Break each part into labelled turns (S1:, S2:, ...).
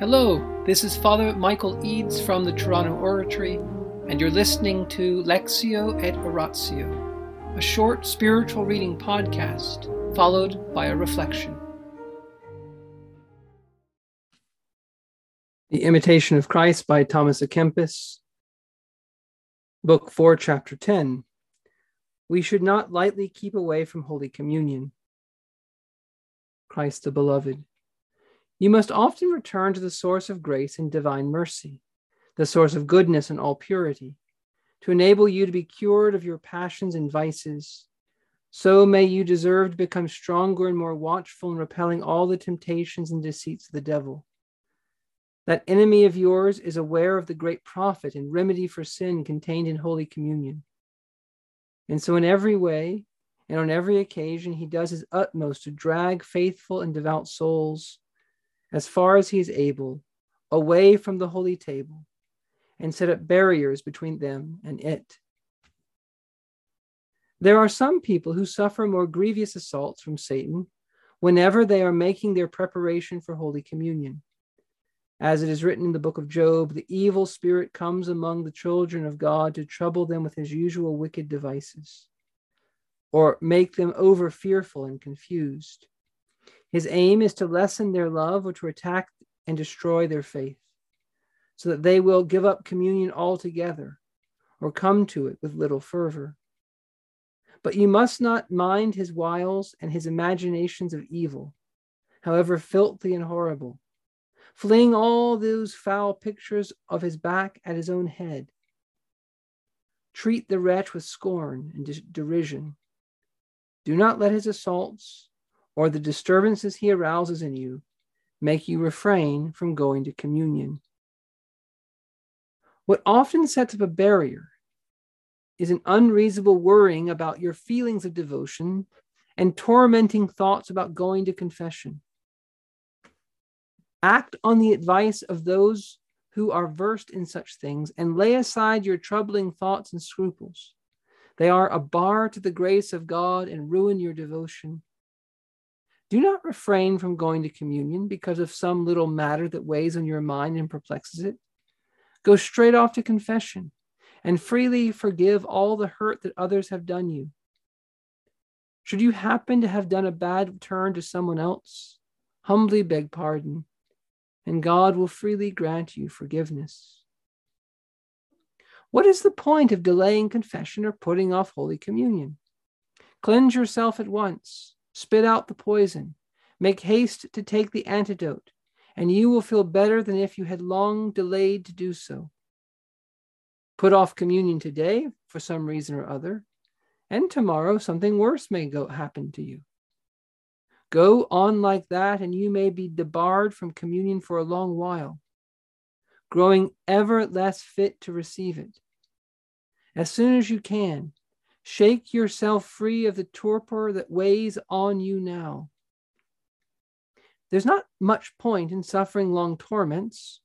S1: Hello, this is Father Michael Eads from the Toronto Oratory, and you're listening to Lectio et Oratio, a short spiritual reading podcast followed by a reflection. The Imitation of Christ by Thomas à Kempis, Book 4, Chapter 10. We should not lightly keep away from Holy Communion. Christ the Beloved. You must often return to the source of grace and divine mercy, the source of goodness and all purity, to enable you to be cured of your passions and vices. So may you deserve to become stronger and more watchful in repelling all the temptations and deceits of the devil. That enemy of yours is aware of the great profit and remedy for sin contained in Holy Communion. And so, in every way and on every occasion, he does his utmost to drag faithful and devout souls as far as he is able, away from the holy table, and set up barriers between them and it. There are some people who suffer more grievous assaults from Satan whenever they are making their preparation for Holy Communion. As it is written in the book of Job, the evil spirit comes among the children of God to trouble them with his usual wicked devices, or make them over fearful and confused. His aim is to lessen their love or to attack and destroy their faith, so that they will give up communion altogether or come to it with little fervor. But you must not mind his wiles and his imaginations of evil, however filthy and horrible, fling all those foul pictures of his back at his own head. Treat the wretch with scorn and derision. Do not let his assaults or the disturbances he arouses in you make you refrain from going to communion. What often sets up a barrier is an unreasonable worrying about your feelings of devotion and tormenting thoughts about going to confession. Act on the advice of those who are versed in such things and lay aside your troubling thoughts and scruples. They are a bar to the grace of God and ruin your devotion. Do not refrain from going to communion because of some little matter that weighs on your mind and perplexes it. Go straight off to confession and freely forgive all the hurt that others have done you. Should you happen to have done a bad turn to someone else, humbly beg pardon, and God will freely grant you forgiveness. What is the point of delaying confession or putting off Holy Communion? Cleanse yourself at once Spit out the poison. Make haste to take the antidote, and you will feel better than if you had long delayed to do so. Put off communion today for some reason or other, and tomorrow something worse may go happen to you. Go on like that, and you may be debarred from communion for a long while, growing ever less fit to receive it. As soon as you can, Shake yourself free of the torpor that weighs on you now. There's not much point in suffering long torments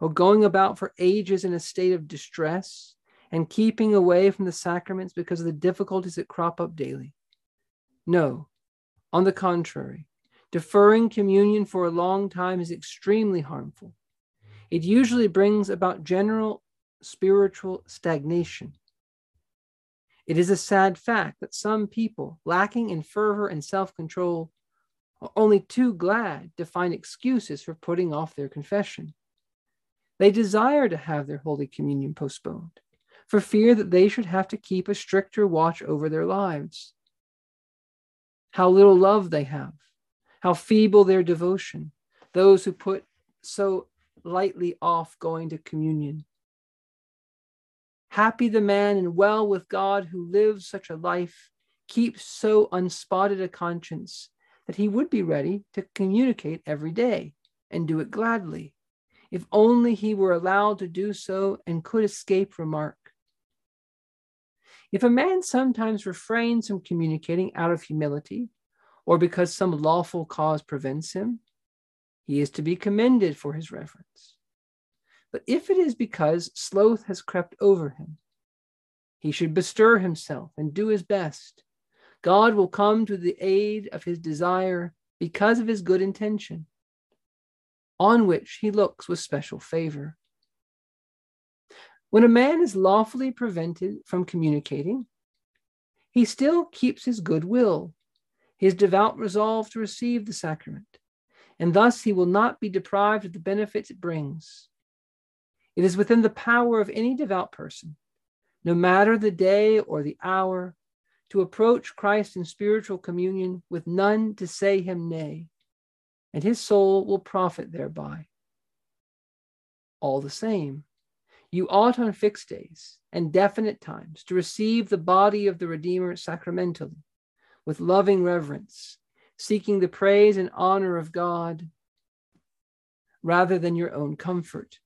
S1: or going about for ages in a state of distress and keeping away from the sacraments because of the difficulties that crop up daily. No, on the contrary, deferring communion for a long time is extremely harmful. It usually brings about general spiritual stagnation. It is a sad fact that some people, lacking in fervor and self control, are only too glad to find excuses for putting off their confession. They desire to have their Holy Communion postponed for fear that they should have to keep a stricter watch over their lives. How little love they have, how feeble their devotion, those who put so lightly off going to communion. Happy the man and well with God who lives such a life, keeps so unspotted a conscience that he would be ready to communicate every day and do it gladly, if only he were allowed to do so and could escape remark. If a man sometimes refrains from communicating out of humility, or because some lawful cause prevents him, he is to be commended for his reverence. But if it is because sloth has crept over him, he should bestir himself and do his best. God will come to the aid of his desire because of his good intention. on which he looks with special favor. When a man is lawfully prevented from communicating, he still keeps his good will, his devout resolve to receive the sacrament, and thus he will not be deprived of the benefits it brings. It is within the power of any devout person, no matter the day or the hour, to approach Christ in spiritual communion with none to say him nay, and his soul will profit thereby. All the same, you ought on fixed days and definite times to receive the body of the Redeemer sacramentally, with loving reverence, seeking the praise and honor of God rather than your own comfort.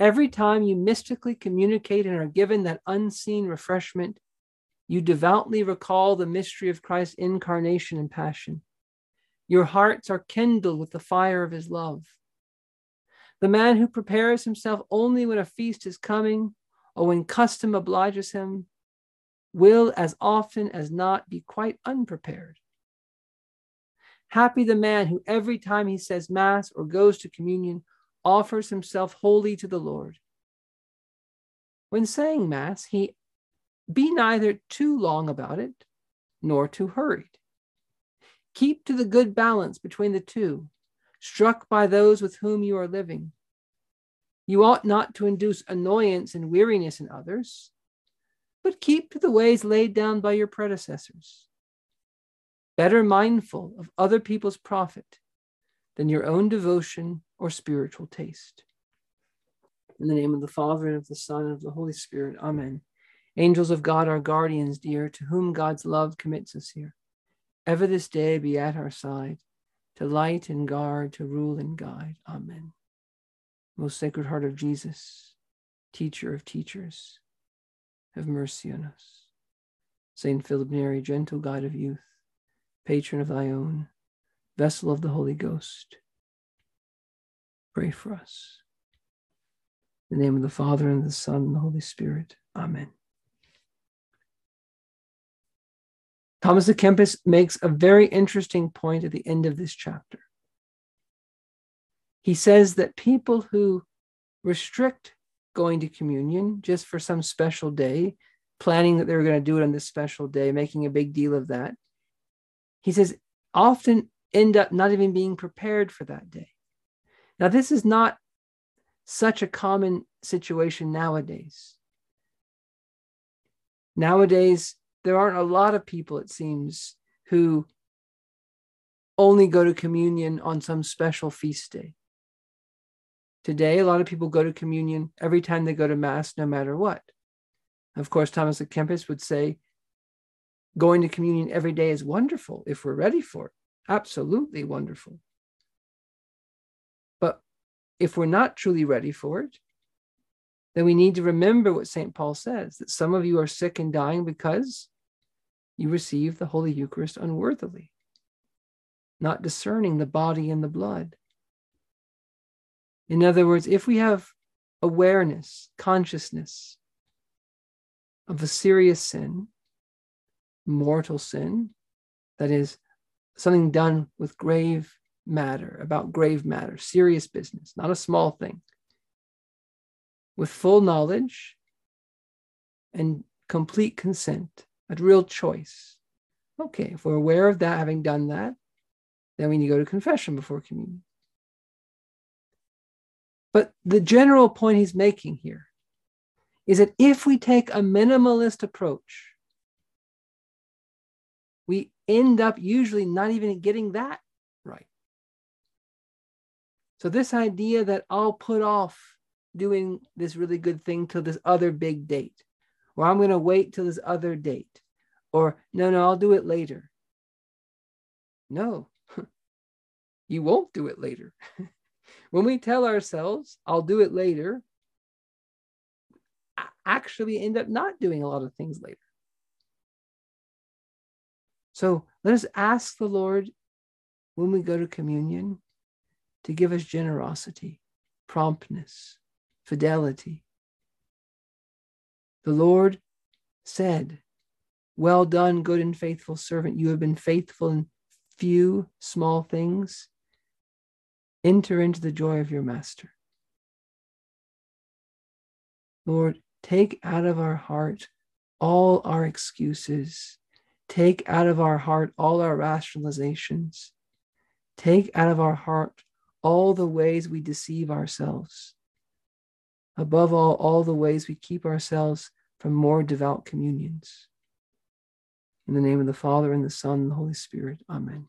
S1: Every time you mystically communicate and are given that unseen refreshment, you devoutly recall the mystery of Christ's incarnation and passion. Your hearts are kindled with the fire of his love. The man who prepares himself only when a feast is coming or when custom obliges him will, as often as not, be quite unprepared. Happy the man who every time he says Mass or goes to communion offers himself wholly to the Lord. When saying Mass, he be neither too long about it nor too hurried. Keep to the good balance between the two, struck by those with whom you are living. You ought not to induce annoyance and weariness in others, but keep to the ways laid down by your predecessors. Better mindful of other people's profit than your own devotion or spiritual taste. In the name of the Father, and of the Son, and of the Holy Spirit, Amen. Angels of God, our guardians dear, to whom God's love commits us here, ever this day be at our side, to light and guard, to rule and guide. Amen. Most Sacred Heart of Jesus, teacher of teachers, have mercy on us. Saint Philip Neri, gentle guide of youth, patron of thy own, vessel of the Holy Ghost, pray for us. In the name of the Father, and the Son, and the Holy Spirit. Amen. Thomas à Kempis makes a very interesting point at the end of this chapter. He says that people who restrict going to communion just for some special day, planning that they were going to do it on this special day, making a big deal of that, he says often end up not even being prepared for that day. Now, this is not such a common situation nowadays. Nowadays, there aren't a lot of people, it seems, who only go to communion on some special feast day. Today, a lot of people go to communion every time they go to Mass, no matter what. Of course, Thomas à Kempis would say going to communion every day is wonderful if we're ready for it. Absolutely wonderful. But if we're not truly ready for it, then we need to remember what St. Paul says that some of you are sick and dying because you receive the Holy Eucharist unworthily, not discerning the body and the blood. In other words, if we have awareness, consciousness of a serious sin, mortal sin, that is something done with grave matter, about grave matter, serious business, not a small thing, with full knowledge and complete consent, a real choice. Okay, if we're aware of that, having done that, then we need to go to confession before communion. But the general point he's making here is that if we take a minimalist approach, we end up usually not even getting that right. So, this idea that I'll put off doing this really good thing till this other big date, or I'm going to wait till this other date, or no, no, I'll do it later. No, you won't do it later. when we tell ourselves, I'll do it later, I actually end up not doing a lot of things later. So let us ask the Lord when we go to communion to give us generosity, promptness, fidelity. The Lord said, Well done, good and faithful servant. You have been faithful in few small things. enter into the joy of your master. Lord, take out of our heart all our excuses. Take out of our heart all our rationalizations. Take out of our heart all the ways we deceive ourselves. Above all, all the ways we keep ourselves from more devout communions. In the name of the Father, and the Son, and the Holy Spirit. Amen.